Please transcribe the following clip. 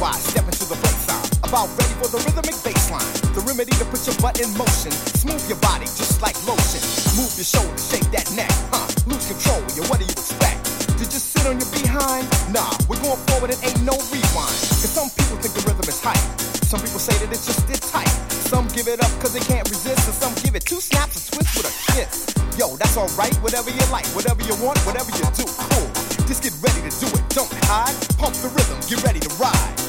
why step into the break time. About ready for the rhythmic bassline. The remedy to put your butt in motion. Smooth your body just like lotion. Move your shoulders, shake that neck. Huh? Lose control, yeah? what do you expect? To just sit on your behind? Nah, we're going forward and ain't no rewind. Cause some people think the rhythm is hype. Some people say that it's just it's tight Some give it up cause they can't resist. And some give it two snaps, a twist with a kiss. Yo, that's alright, whatever you like, whatever you want, whatever you do. Cool. Just get ready to do it, don't hide. Pump the rhythm, get ready to ride.